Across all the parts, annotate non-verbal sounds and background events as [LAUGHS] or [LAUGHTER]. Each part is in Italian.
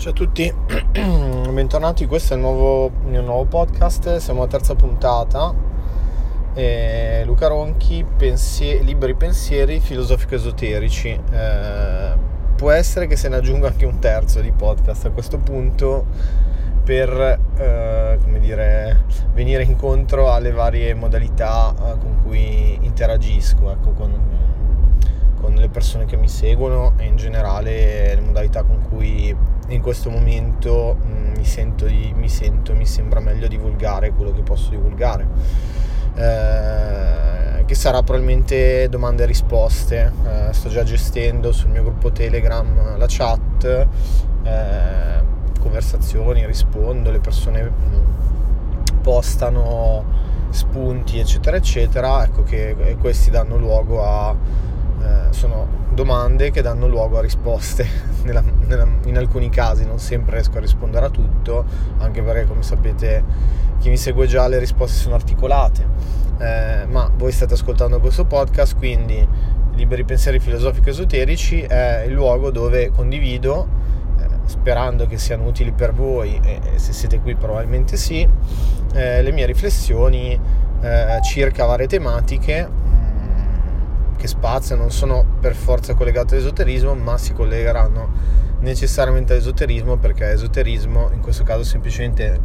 Ciao a tutti, [CLEARS THROAT] bentornati, questo è il, nuovo, il mio nuovo podcast, siamo alla terza puntata. E Luca Ronchi, pensier- liberi pensieri filosofico-esoterici. Eh, può essere che se ne aggiunga anche un terzo di podcast a questo punto per eh, come dire, venire incontro alle varie modalità eh, con cui interagisco ecco, con, con le persone che mi seguono e in generale le modalità con cui in questo momento mh, mm, mi, sento di, mi sento, mi sembra meglio divulgare quello che posso divulgare. Eh, che sarà probabilmente domande e risposte. Eh, sto già gestendo sul mio gruppo Telegram la chat, eh, conversazioni, rispondo, le persone mm, postano spunti eccetera eccetera ecco che questi danno luogo a eh, sono domande che danno luogo a risposte [LAUGHS] nella, nella, in alcuni casi non sempre riesco a rispondere a tutto anche perché come sapete chi mi segue già le risposte sono articolate. Eh, ma voi state ascoltando questo podcast quindi liberi pensieri filosofico esoterici è il luogo dove condivido eh, sperando che siano utili per voi e se siete qui probabilmente sì eh, le mie riflessioni eh, circa varie tematiche che spaziano, non sono per forza collegate all'esoterismo, ma si collegheranno necessariamente all'esoterismo perché esoterismo in questo caso semplicemente,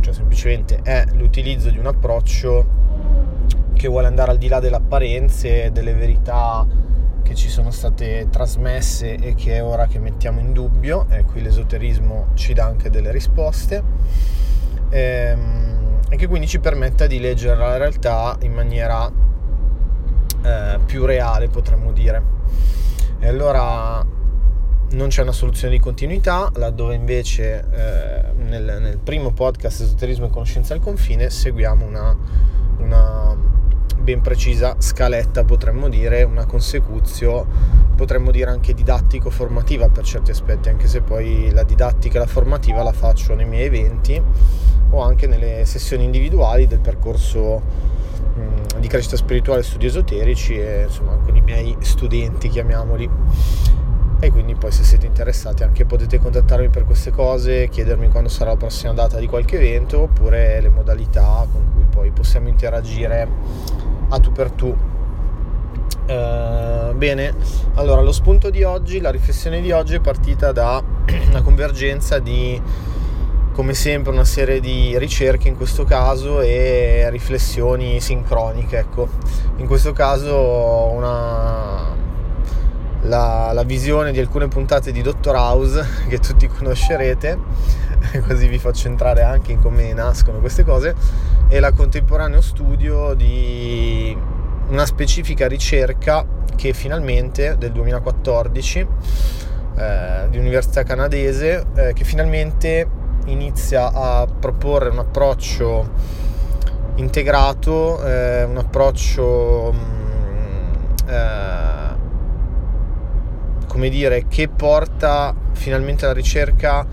cioè semplicemente è l'utilizzo di un approccio che vuole andare al di là delle apparenze, delle verità che ci sono state trasmesse e che è ora che mettiamo in dubbio e qui l'esoterismo ci dà anche delle risposte ehm, e che quindi ci permetta di leggere la realtà in maniera eh, più reale potremmo dire. E allora non c'è una soluzione di continuità, laddove invece eh, nel, nel, primo podcast Esoterismo e Conoscenza al Confine seguiamo una, una ben precisa scaletta, potremmo dire, una consecuzio, potremmo dire anche didattico-formativa per certi aspetti, anche se poi la didattica e la formativa la faccio nei miei eventi o anche nelle sessioni individuali del percorso di crescita spirituale, studi esoterici e insomma con i miei studenti, chiamiamoli. E quindi poi se siete interessati anche potete contattarmi per queste cose, chiedermi quando sarà la prossima data di qualche evento oppure le modalità con cui poi possiamo interagire a tu per tu. Uh, bene, allora lo spunto di oggi, la riflessione di oggi è partita da [CLEARS THROAT] una convergenza di come sempre una serie di ricerche in questo caso e riflessioni sincroniche. Ecco. In questo caso una, la, la, visione di alcune puntate di Dr. House [LAUGHS] che tutti conoscerete, [LAUGHS] così vi faccio entrare anche in come nascono queste cose, e la contemporaneo studio di una specifica ricerca che finalmente del 2014 eh, di università canadese eh, che finalmente inizia a proporre un approccio integrato, eh, un approccio mm, eh, come dire che porta finalmente la ricerca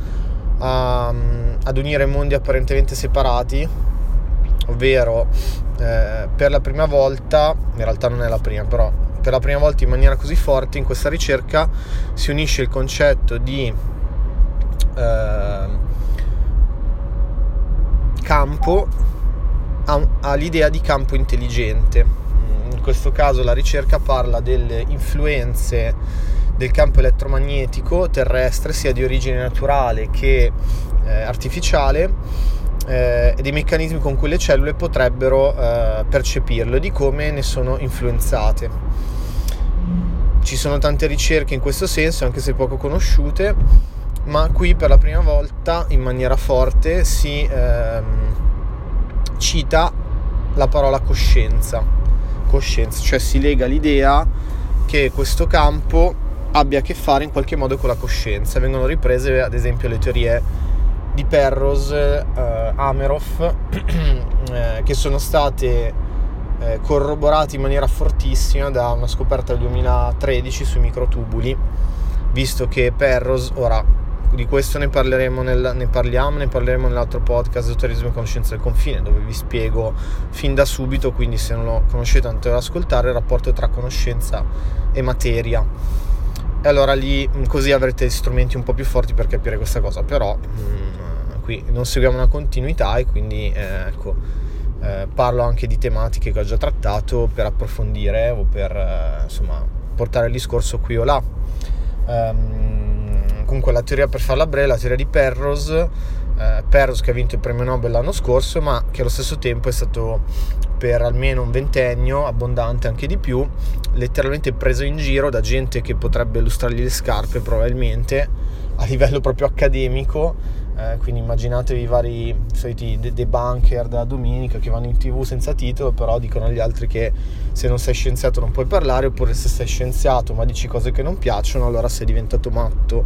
a, mm, ad unire mondi apparentemente separati, ovvero eh, per la prima volta, in realtà non è la prima, però per la prima volta in maniera così forte in questa ricerca si unisce il concetto di eh, campo all'idea di campo intelligente. In questo caso la ricerca parla delle influenze del campo elettromagnetico terrestre, sia di origine naturale che eh, artificiale, eh, e dei meccanismi con cui le cellule potrebbero eh, percepirlo e di come ne sono influenzate. Ci sono tante ricerche in questo senso, anche se poco conosciute, ma qui per la prima volta in maniera forte si ehm, cita la parola coscienza. Coscienza, cioè si lega l'idea che questo campo abbia a che fare in qualche modo con la coscienza. Vengono riprese ad esempio le teorie di Penrose, eh, Ameroff, [CLEARS THROAT] eh, che sono state eh, corroborate in maniera fortissima da una scoperta del 2013 sui microtubuli, visto che Penrose, ora di questo ne parleremo, nel, ne parliamo, ne parleremo nell'altro podcast Esoterismo e Conoscenza del Confine, dove vi spiego fin da subito, quindi se non lo conoscete andate ad ascoltare, il rapporto tra conoscenza e materia. e allora lì mm, così avrete strumenti un po' più forti per capire questa cosa, però mh, mm, qui non seguiamo una continuità e quindi eh, ecco, eh, parlo anche di tematiche che ho già trattato per approfondire o per eh, insomma portare il discorso qui o là. Um, comunque la teoria per farla breve, la teoria di Penrose eh, Perros che ha vinto il premio Nobel l'anno scorso, ma che allo stesso tempo è stato per almeno un ventennio, abbondante anche di più, letteralmente preso in giro da gente che potrebbe illustrargli le scarpe probabilmente a livello proprio accademico eh, quindi immaginatevi i vari soliti debunker da domenica che vanno in tv senza titolo, però dicono agli altri che se non sei scienziato non puoi parlare, oppure se sei scienziato ma dici cose che non piacciono, allora sei diventato matto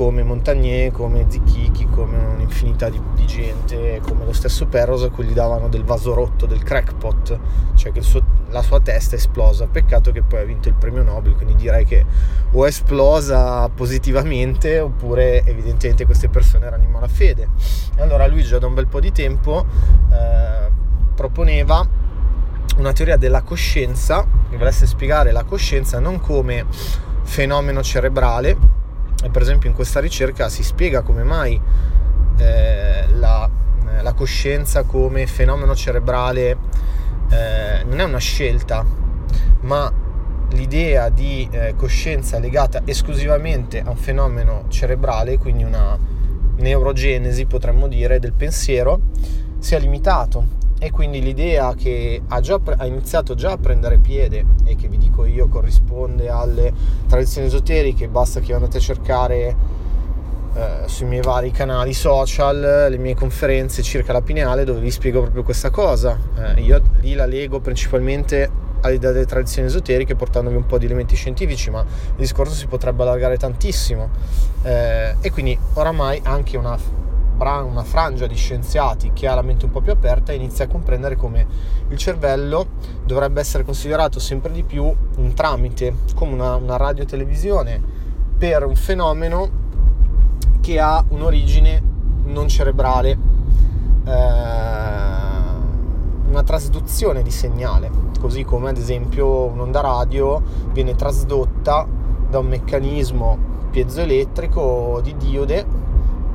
come Montagnier, come Zichichi, come un'infinità di, di, gente, come lo stesso Perros a cui gli davano del vaso rotto, del crackpot, cioè che suo, la sua testa è esplosa. Peccato che poi ha vinto il premio Nobel, quindi direi che o è esplosa positivamente oppure evidentemente queste persone erano in malafede. Allora lui già da un bel po' di tempo eh, proponeva una teoria della coscienza che volesse spiegare la coscienza non come fenomeno cerebrale per esempio in questa ricerca si spiega come mai eh, la, eh, la, coscienza come fenomeno cerebrale eh, non è una scelta, ma l'idea di eh, coscienza legata esclusivamente a un fenomeno cerebrale, quindi una neurogenesi potremmo dire del pensiero, sia limitato e quindi l'idea che ha, già, ha, iniziato già a prendere piede e che vi dico io corrisponde alle tradizioni esoteriche, basta che andate a cercare eh, sui miei vari canali social le mie conferenze circa la pineale dove vi spiego proprio questa cosa. Eh, io lì la leggo principalmente all'idea delle tradizioni esoteriche portandovi un po' di elementi scientifici, ma il discorso si potrebbe allargare tantissimo. Eh, e quindi oramai anche una una frangia di scienziati che ha la mente un po' più aperta inizia a comprendere come il cervello dovrebbe essere considerato sempre di più un tramite, come una, una radio-televisione per un fenomeno che ha un'origine non cerebrale, eh, una trasduzione di segnale, così come ad esempio un'onda radio viene trasdotta da un meccanismo piezoelettrico di diode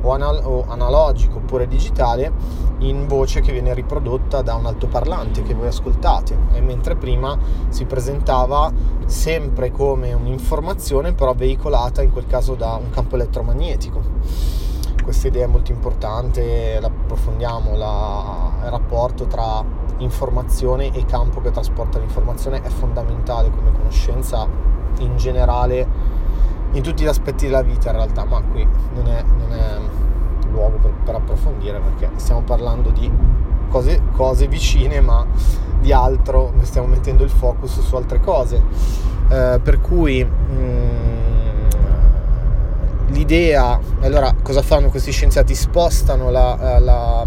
o, anal- o analogico oppure digitale in voce che viene riprodotta da un altoparlante che voi ascoltate. E mentre prima si presentava sempre come un'informazione però veicolata in quel caso da un campo elettromagnetico. Questa idea è molto importante l'approfondiamo la, il rapporto tra informazione e campo che trasporta l'informazione è fondamentale come conoscenza in generale in tutti gli aspetti della vita in realtà, ma qui non è, non è luogo per, per, approfondire perché stiamo parlando di cose, cose, vicine, ma di altro, stiamo mettendo il focus su altre cose. Eh, per cui mh, mm, l'idea, allora cosa fanno questi scienziati? Spostano la, la,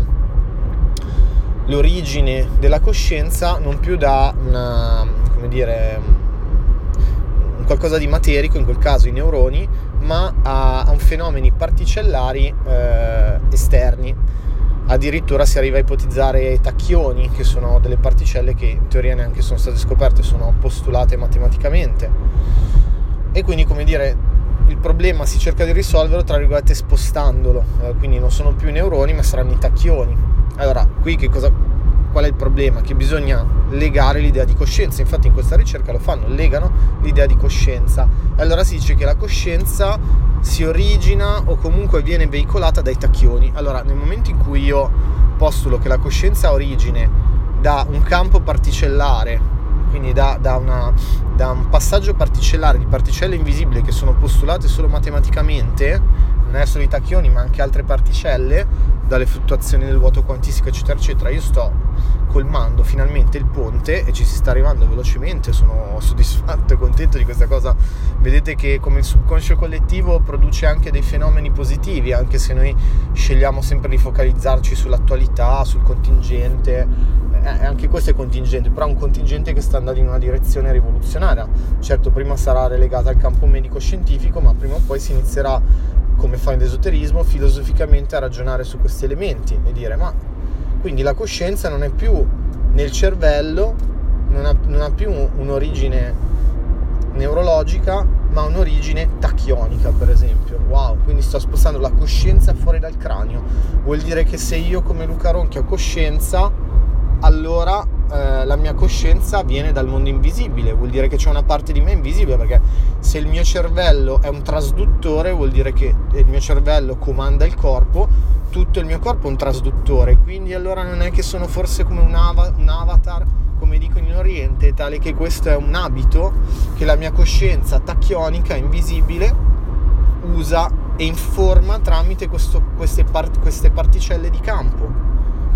l'origine della coscienza non più da una, come dire, qualcosa di materico, in quel caso i neuroni, ma a, a fenomeni particellari eh, esterni. Addirittura si arriva a ipotizzare tacchioni, che sono delle particelle che in teoria neanche sono state scoperte, sono postulate matematicamente. E quindi, come dire, il problema si cerca di risolverlo, tra virgolette, spostandolo. Eh, quindi non sono più i neuroni, ma saranno i tacchioni. Allora, qui che cosa, qual è il problema? Che bisogna legare l'idea di coscienza, infatti in questa ricerca lo fanno, legano l'idea di coscienza. E allora si dice che la coscienza si origina o comunque viene veicolata dai tacchioni. Allora, nel momento in cui io postulo che la coscienza ha origine da un campo particellare, quindi da, da, una, da un passaggio particellare di particelle invisibili che sono postulate solo matematicamente, non è solo i tacchioni ma anche altre particelle, dalle fluttuazioni del vuoto quantistico eccetera eccetera, io sto colmando finalmente il ponte e ci si sta arrivando velocemente, sono soddisfatto e contento di questa cosa. Vedete che come il subconscio collettivo produce anche dei fenomeni positivi, anche se noi scegliamo sempre di focalizzarci sull'attualità, sul contingente, eh, anche questo è contingente, però è un contingente che sta andando in una direzione rivoluzionaria. Certo, prima sarà relegata al campo medico-scientifico, ma prima o poi si inizierà, come fa in esoterismo, filosoficamente a ragionare su questi elementi e dire ma quindi la coscienza non è più nel cervello, non ha, non ha più un'origine neurologica, ma un'origine tachionica per esempio. Wow, quindi sto spostando la coscienza fuori dal cranio. Vuol dire che se io come Luca Ronchi ho coscienza, allora eh, la mia coscienza viene dal mondo invisibile, vuol dire che c'è una parte di me invisibile perché se il mio cervello è un trasduttore vuol dire che il mio cervello comanda il corpo, tutto il mio corpo è un trasduttore, quindi allora non è che sono forse come un, av- un avatar, come dicono in Oriente, tale che questo è un abito che la mia coscienza tachionica, invisibile, usa e informa tramite questo, queste, part- queste particelle di campo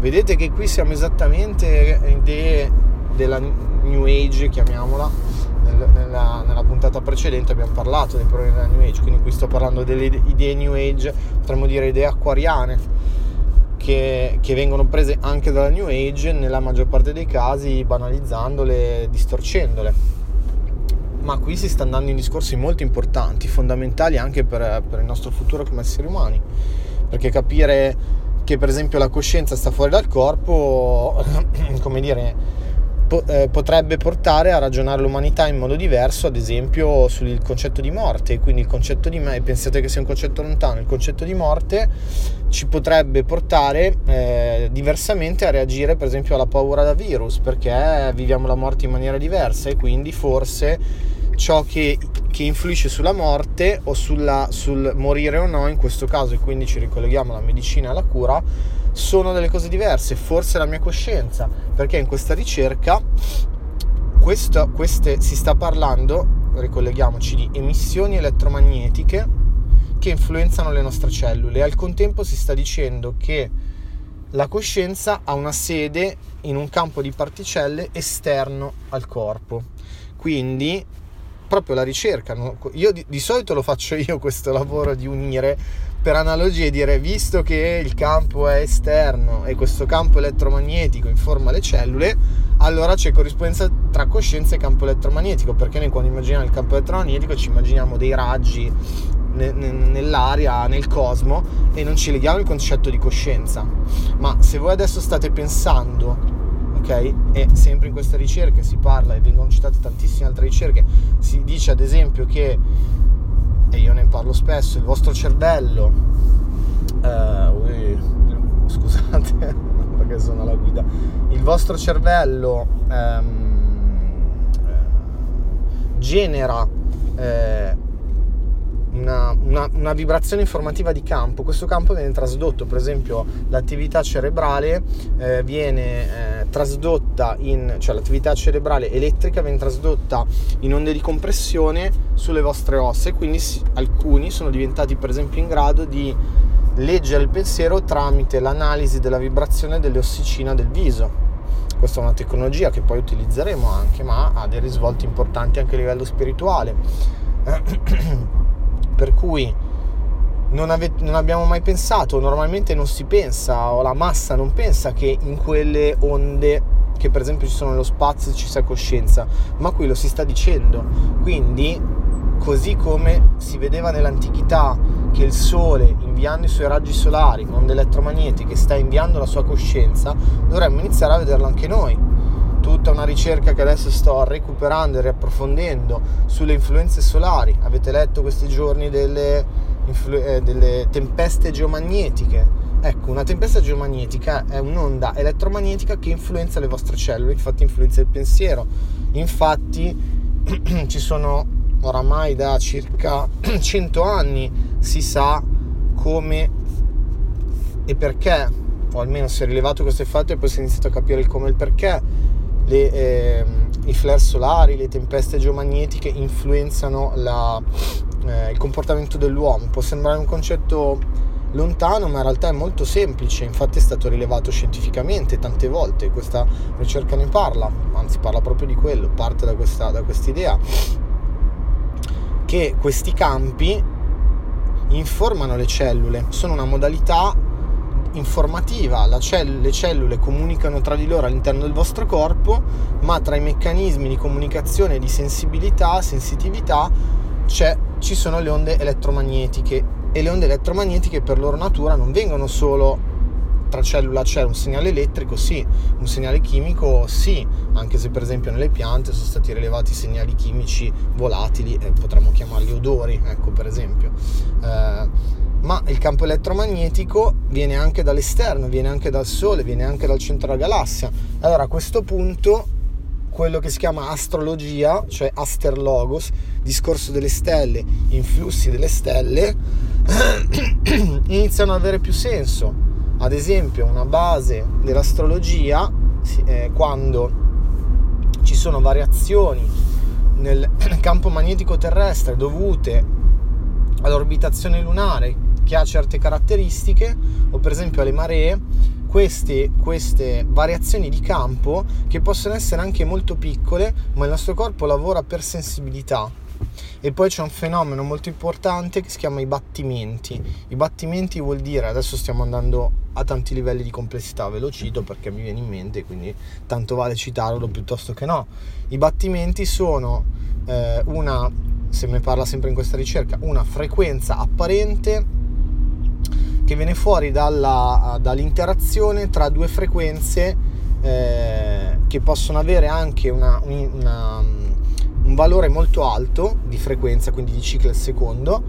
vedete che qui siamo esattamente idee della New Age, chiamiamola, nella, nella, puntata precedente abbiamo parlato dei problemi della New Age, quindi qui sto parlando delle idee New Age, potremmo dire idee acquariane, che, che vengono prese anche dalla New Age nella maggior parte dei casi banalizzandole, distorcendole. Ma qui si sta andando in discorsi molto importanti, fondamentali anche per, per il nostro futuro come esseri umani, perché capire che per esempio la coscienza sta fuori dal corpo, [CLEARS THROAT] come dire, po- eh, potrebbe portare a ragionare l'umanità in modo diverso, ad esempio sul concetto di morte, quindi il concetto di me, pensate che sia un concetto lontano, il concetto di morte ci potrebbe portare eh, diversamente a reagire per esempio alla paura da virus, perché viviamo la morte in maniera diversa e quindi forse ciò che, che influisce sulla morte o sulla, sul morire o no in questo caso e quindi ci ricolleghiamo alla medicina e alla cura sono delle cose diverse forse la mia coscienza perché in questa ricerca questo, queste, si sta parlando ricolleghiamoci di emissioni elettromagnetiche che influenzano le nostre cellule e al contempo si sta dicendo che la coscienza ha una sede in un campo di particelle esterno al corpo. Quindi proprio la ricerca. Io di, di, solito lo faccio io questo lavoro di unire per analogia e dire visto che il campo è esterno e questo campo elettromagnetico informa le cellule, allora c'è corrispondenza tra coscienza e campo elettromagnetico, perché noi quando immaginiamo il campo elettromagnetico ci immaginiamo dei raggi nell'aria, nel cosmo e non ci leghiamo il concetto di coscienza. Ma se voi adesso state pensando ok? E sempre in queste ricerche si parla e vengono citate tantissime altre ricerche, si dice ad esempio che, e io ne parlo spesso, il vostro cervello, uh, ui, scusate [LAUGHS] perché sono alla guida, il vostro cervello um, genera eh, una, una, una, vibrazione informativa di campo, questo campo viene trasdotto, per esempio l'attività cerebrale eh, viene eh, trasdotta in, cioè l'attività cerebrale elettrica viene trasdotta in onde di compressione sulle vostre ossa e quindi alcuni sono diventati per esempio in grado di leggere il pensiero tramite l'analisi della vibrazione delle ossicina del viso. Questa è una tecnologia che poi utilizzeremo anche, ma ha dei risvolti importanti anche a livello spirituale. [CLEARS THROAT] per cui non, ave- non, abbiamo mai pensato, normalmente non si pensa, o la massa non pensa che in quelle onde che per esempio ci sono nello spazio ci sia coscienza, ma qui lo si sta dicendo. Quindi, così come si vedeva nell'antichità che il Sole, inviando i suoi raggi solari, onde elettromagnetiche, sta inviando la sua coscienza, dovremmo iniziare a vederlo anche noi tutta una ricerca che adesso sto recuperando e riapprofondendo sulle influenze solari. Avete letto questi giorni delle, influ- eh, delle tempeste geomagnetiche. Ecco, una tempesta geomagnetica è un'onda elettromagnetica che influenza le vostre cellule, infatti influenza il pensiero. Infatti [CLEARS THROAT] ci sono oramai da circa [CLEARS THROAT] 100 anni si sa come e perché, o almeno si è rilevato questo fatto e poi si è iniziato a capire il come e il perché le, eh, i flare solari, le tempeste geomagnetiche influenzano la, eh, il comportamento dell'uomo. Può sembrare un concetto lontano, ma in realtà è molto semplice, infatti è stato rilevato scientificamente tante volte, questa ricerca ne parla, anzi parla proprio di quello, parte da questa da idea che questi campi informano le cellule, sono una modalità informativa, cell- le cellule comunicano tra di loro all'interno del vostro corpo, ma tra i meccanismi di comunicazione di sensibilità, sensitività, ci sono le onde elettromagnetiche e le onde elettromagnetiche per loro natura non vengono solo tra cellula c'è un segnale elettrico, sì, un segnale chimico, sì, anche se per esempio nelle piante sono stati rilevati segnali chimici volatili, eh, potremmo chiamarli odori, ecco per esempio. Eh, ma il campo elettromagnetico viene anche dall'esterno, viene anche dal Sole, viene anche dal centro della galassia. Allora a questo punto quello che si chiama astrologia, cioè asterlogos, discorso delle stelle, influssi delle stelle, [CLEARS THROAT] iniziano ad avere più senso. Ad esempio, una base dell'astrologia, eh, quando ci sono variazioni nel [CLEARS THROAT] campo magnetico terrestre dovute all'orbitazione lunare che ha certe caratteristiche, o per esempio alle maree, queste, queste, variazioni di campo che possono essere anche molto piccole, ma il nostro corpo lavora per sensibilità. E poi c'è un fenomeno molto importante che si chiama i battimenti. I battimenti vuol dire, adesso stiamo andando a tanti livelli di complessità, ve lo cito perché mi viene in mente, quindi tanto vale citarlo piuttosto che no. I battimenti sono eh, una, se ne parla sempre in questa ricerca, una frequenza apparente che viene fuori dalla, dall'interazione tra due frequenze eh, che possono avere anche una, una, un valore molto alto di frequenza, quindi di ciclo al secondo,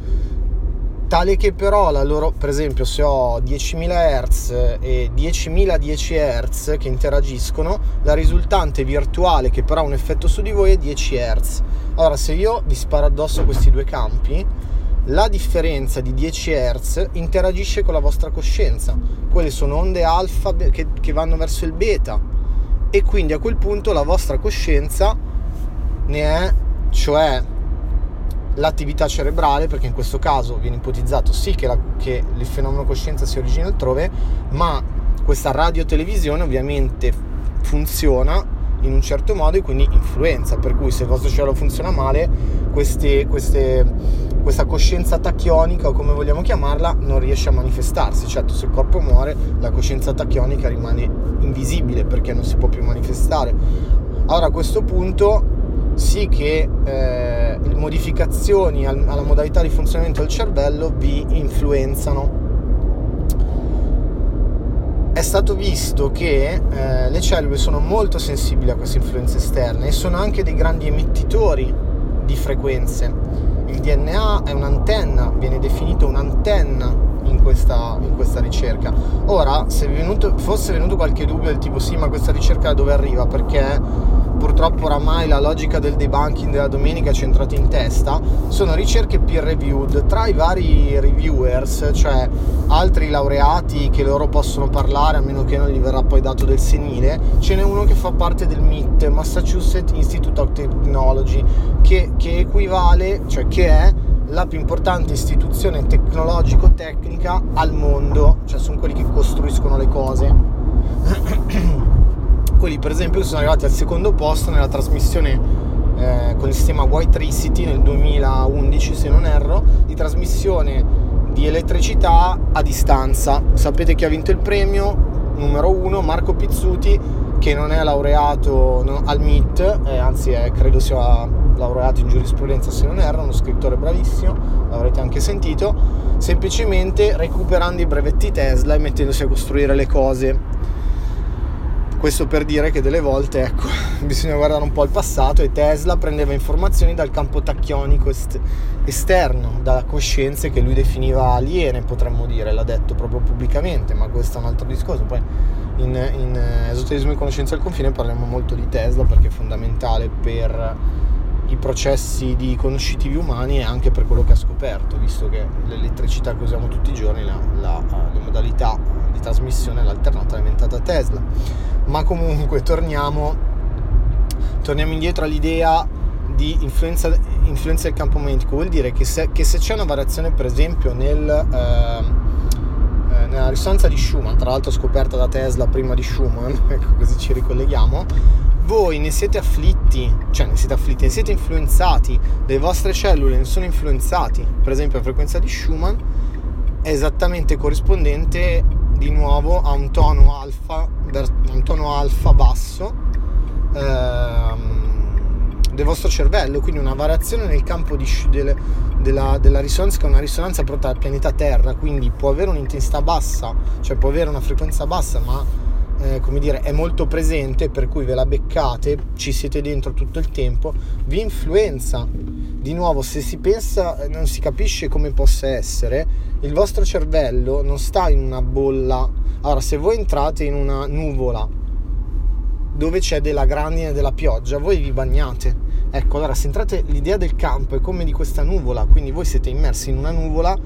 tale che però la loro, per esempio se ho 10.000 Hz e 10.000 10 Hz che interagiscono, la risultante virtuale che però ha un effetto su di voi è 10 Hz. Allora se io vi sparo addosso questi due campi, la differenza di 10 Hz interagisce con la vostra coscienza. Quelle sono onde alfa che, che, vanno verso il beta e quindi a quel punto la vostra coscienza ne è, cioè l'attività cerebrale, perché in questo caso viene ipotizzato sì che, la, che il fenomeno coscienza si origina altrove, ma questa radiotelevisione ovviamente funziona in un certo modo e quindi influenza, per cui se il vostro cervello funziona male, queste, queste, questa coscienza tachionica o come vogliamo chiamarla non riesce a manifestarsi. Certo, se il corpo muore, la coscienza tachionica rimane invisibile perché non si può più manifestare. Allora a questo punto sì che eh, le modificazioni alla modalità di funzionamento del cervello vi influenzano è stato visto che eh, le cellule sono molto sensibili a queste influenze esterne e sono anche dei grandi emettitori di frequenze. Il DNA è un'antenna, viene definito un'antenna in questa, in questa ricerca. Ora, se venuto, fosse venuto qualche dubbio del tipo sì, ma questa ricerca da dove arriva? Perché purtroppo oramai la logica del debunking della domenica ci è entrata in testa, sono ricerche peer reviewed. Tra i vari reviewers, cioè altri laureati che loro possono parlare a meno che non gli verrà poi dato del senile, ce n'è uno che fa parte del MIT, Massachusetts Institute of Technology, che, che equivale, cioè che è la più importante istituzione tecnologico-tecnica al mondo, cioè sono quelli che costruiscono le cose. [CLEARS THROAT] quelli per esempio che sono arrivati al secondo posto nella trasmissione eh, con il sistema White City nel 2011 se non erro, di trasmissione di elettricità a distanza. Sapete chi ha vinto il premio? Numero uno, Marco Pizzuti, che non è laureato no, al MIT, eh, anzi è, credo sia laureato in giurisprudenza se non erro, uno scrittore bravissimo, l'avrete anche sentito, semplicemente recuperando i brevetti Tesla e mettendosi a costruire le cose questo per dire che delle volte, ecco, [LAUGHS] bisogna guardare un po' al passato e Tesla prendeva informazioni dal campo tacchionico est- esterno, da coscienze che lui definiva aliene, potremmo dire, l'ha detto proprio pubblicamente, ma questo è un altro discorso. Poi in, in esoterismo e conoscenza del confine parliamo molto di Tesla perché è fondamentale per i processi di conoscitivi umani e anche per quello che ha scoperto, visto che l'elettricità che usiamo tutti i giorni, la, la, la modalità di trasmissione, l'alternata è inventata Tesla ma comunque torniamo, torniamo indietro all'idea di influenza, influenza, del campo magnetico vuol dire che se, che se, c'è una variazione per esempio nel, eh, eh, nella risonanza di Schumann tra l'altro scoperta da Tesla prima di Schumann [LAUGHS] ecco così ci ricolleghiamo voi ne siete afflitti cioè ne siete afflitti ne siete influenzati le vostre cellule ne sono influenzati. Per esempio la frequenza di Schumann è esattamente corrispondente di nuovo a un tono alfa, un tono alfa basso ehm, del vostro cervello, quindi una variazione nel campo di, delle, della, della, risonanza che è una risonanza prodotta dal pianeta Terra, quindi può avere un'intensità bassa, cioè può avere una frequenza bassa, ma eh, come dire, è molto presente, per cui ve la beccate, ci siete dentro tutto il tempo, vi influenza. Di nuovo, se si pensa, eh, non si capisce come possa essere, il vostro cervello non sta in una bolla. Allora, se voi entrate in una nuvola dove c'è della grandine della pioggia, voi vi bagnate. Ecco, allora se entrate, l'idea del campo è come di questa nuvola, quindi voi siete immersi in una nuvola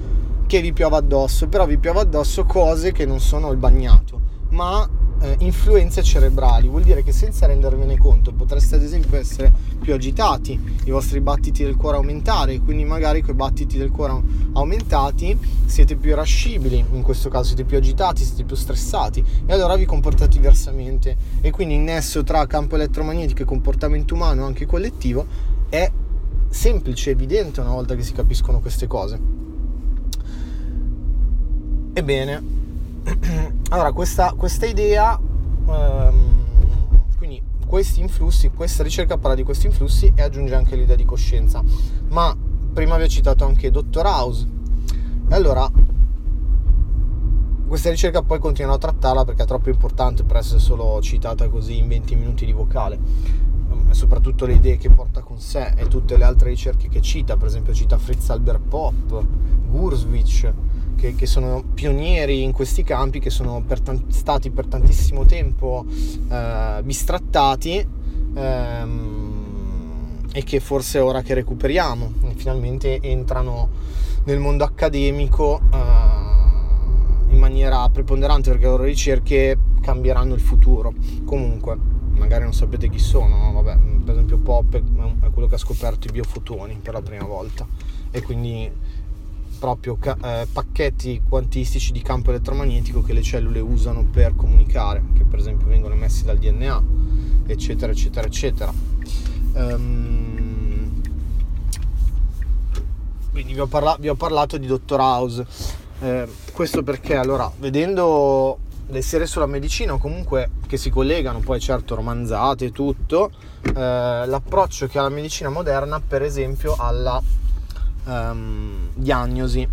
che vi piove addosso, però vi piove addosso cose che non sono il bagnato, ma eh, influenze cerebrali, vuol dire che senza rendervene conto potreste ad esempio essere più agitati, i vostri battiti del cuore aumentare, quindi magari con i battiti del cuore aumentati siete più irascibili, in questo caso siete più agitati, siete più stressati e allora vi comportate diversamente e quindi il nesso tra campo elettromagnetico e comportamento umano anche collettivo è semplice, evidente una volta che si capiscono queste cose. Ebbene, [CLEARS THROAT] allora questa, questa idea ehm, quindi questi influssi questa ricerca parla di questi influssi e aggiunge anche l'idea di coscienza ma prima vi ho citato anche Dr. House allora questa ricerca poi continuano a trattarla perché è troppo importante per essere solo citata così in 20 minuti di vocale soprattutto le idee che porta con sé e tutte le altre ricerche che cita per esempio cita Fritz Albert Pop Gurswitch che, che, sono pionieri in questi campi, che sono per t- stati per tantissimo tempo eh, bistrattati ehm, e che forse è ora che recuperiamo, finalmente entrano nel mondo accademico eh, in maniera preponderante perché le loro ricerche cambieranno il futuro. Comunque, magari non sapete chi sono, no? Vabbè, per esempio Pop è quello che ha scoperto i biofotoni per la prima volta e quindi proprio eh, pacchetti quantistici di campo elettromagnetico che le cellule usano per comunicare, che per esempio vengono emessi dal DNA, eccetera, eccetera, eccetera. Um, quindi vi ho, parla- vi ho, parlato di Dr. House. Eh, questo perché allora, vedendo le serie sulla medicina o comunque che si collegano, poi certo romanzate e tutto, eh, l'approccio che ha la medicina moderna, per esempio, alla um, diagnosi